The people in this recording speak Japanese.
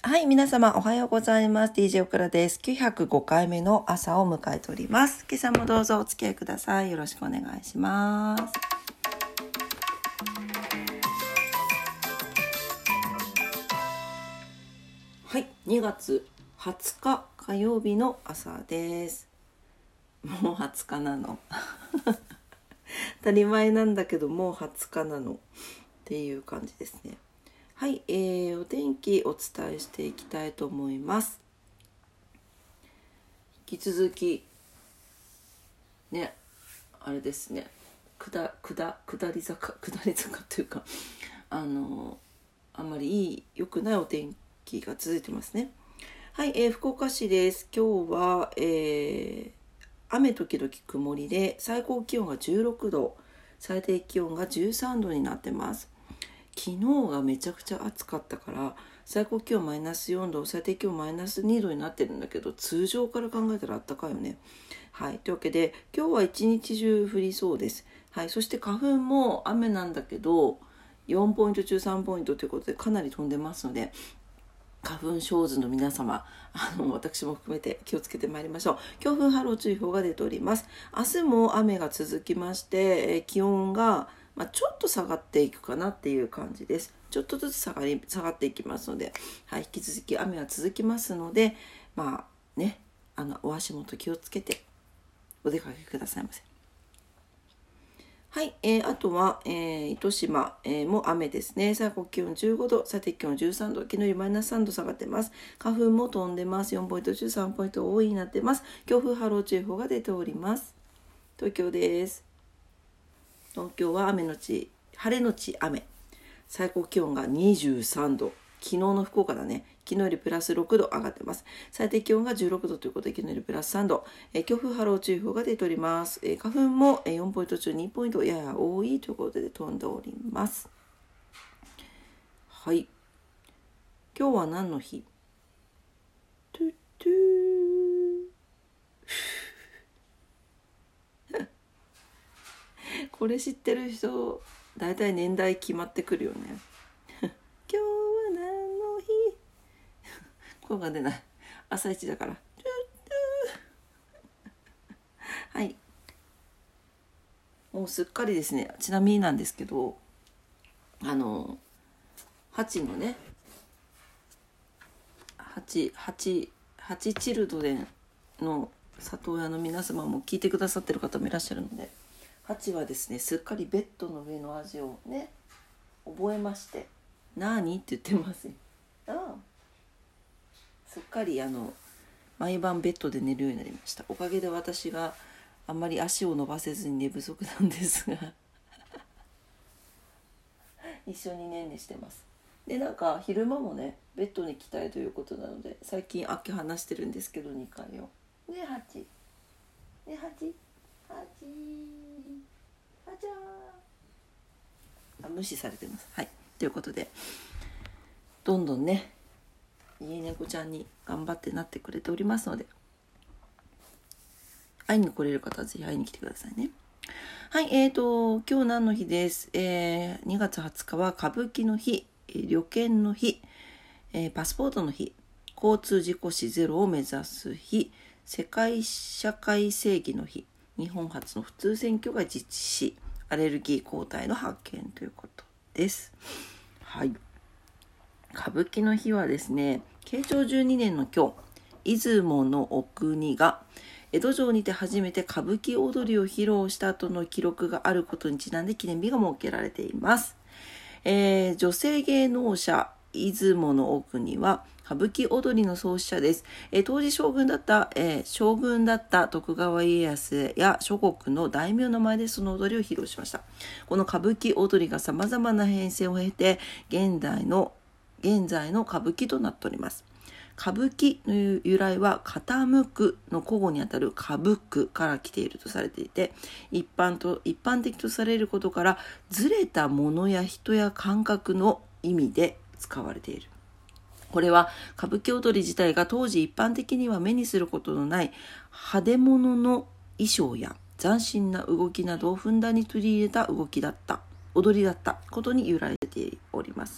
はい、皆様おはようございます。DJ オクラです。905回目の朝を迎えております。今朝もどうぞお付き合いください。よろしくお願いします。はい、2月20日火曜日の朝です。もう20日なの。当たり前なんだけどもう20日なのっていう感じですね。はい、えー、お天気お伝えしていきたいと思います。引き続きねあれですね下下下り坂下り坂というかあのあんまりいい良くないお天気が続いてますね。はい、えー、福岡市です。今日は、えー、雨時々曇りで最高気温が16度最低気温が13度になってます。昨日がめちゃくちゃ暑かったから最高気温マイナス4度最低気温マイナス2度になってるんだけど通常から考えたらあったかいよね。はい、というわけで今日は一日中降りそうです。はい、そして花粉も雨なんだけど4ポイント中3ポイントということでかなり飛んでますので花粉症図の皆様あの私も含めて気をつけてまいりましょう強風波浪注意報が出ております明日も雨が続きまして気温がまあ、ちょっと下がっていくかなっていう感じです。ちょっとずつ下がり下がっていきますので、はい、引き続き雨は続きますので、まあね、あのお足元気をつけてお出かけくださいませ。はい、えー、あとは、えー、糸島、えー、も雨ですね。最高気温15度、最低気温13度、昨日よりマイナス3度下がってます。花粉も飛んでます。4ポイント中3ポイント多いになってます。強風波浪注意報が出ております。東京です。東京は雨のち晴れのち雨。最高気温が23度。昨日の福岡だね。昨日よりプラス6度上がってます。最低気温が16度ということで昨日よりプラス3度、え強風波浪注意報が出ております、え花粉も4ポイント中2ポイントやや多いということで飛んでおります。はい。今日は何の日トゥトゥこれ知ってる人大体年代決まってくるよね。今日は何の日？声が出ない。朝一だから。はい。もうすっかりですね。ちなみになんですけどあのハチのねハチハチハチチルドレンの里親の皆様も聞いてくださってる方もいらっしゃるのでハチはですねすっかりベッドの上の味をね覚えまして「何?」って言ってますああすっかりあの毎晩ベッドで寝るようになりました。おかげで私があんまり足を伸ばせずに寝不足なんですが。一緒にねんねしてます。でなんか昼間もねベッドに来たいということなので最近明け話してるんですけど2回を。ねね8じゃあ無視されてます。はい。ということでどんどんね家猫ちゃんに頑張ってなってくれておりますので会いに来れる方は是非会いに来てくださいね。はいえーと今日何の日です、えー、2月20日は歌舞伎の日。旅券の日、えー、パスポートの日。交通事故死ゼロを目指す日。世界社会正義の日。日本初の普通選挙が実施。アレルギー抗体の発見ということです。はい歌舞伎の日はですね慶長12年の今日出雲のお国が江戸城にて初めて歌舞伎踊りを披露した後の記録があることにちなんで記念日が設けられています。えー、女性芸能者出雲の奥には歌舞伎踊りの創始者です。えー、当時将軍だった、えー、将軍だった徳川家康や諸国の大名の前でその踊りを披露しました。この歌舞伎踊りが様々な変遷を経て、現代の、現在の歌舞伎となっております。歌舞伎の由来は傾くの古語にあたる歌舞くから来ているとされていて一般と一般的とされることからずれたものや人や感覚の意味で使われているこれは歌舞伎踊り自体が当時一般的には目にすることのない派手物の衣装や斬新な動きなどをふんだんに取り入れた動きだった踊りだったことに由来しております。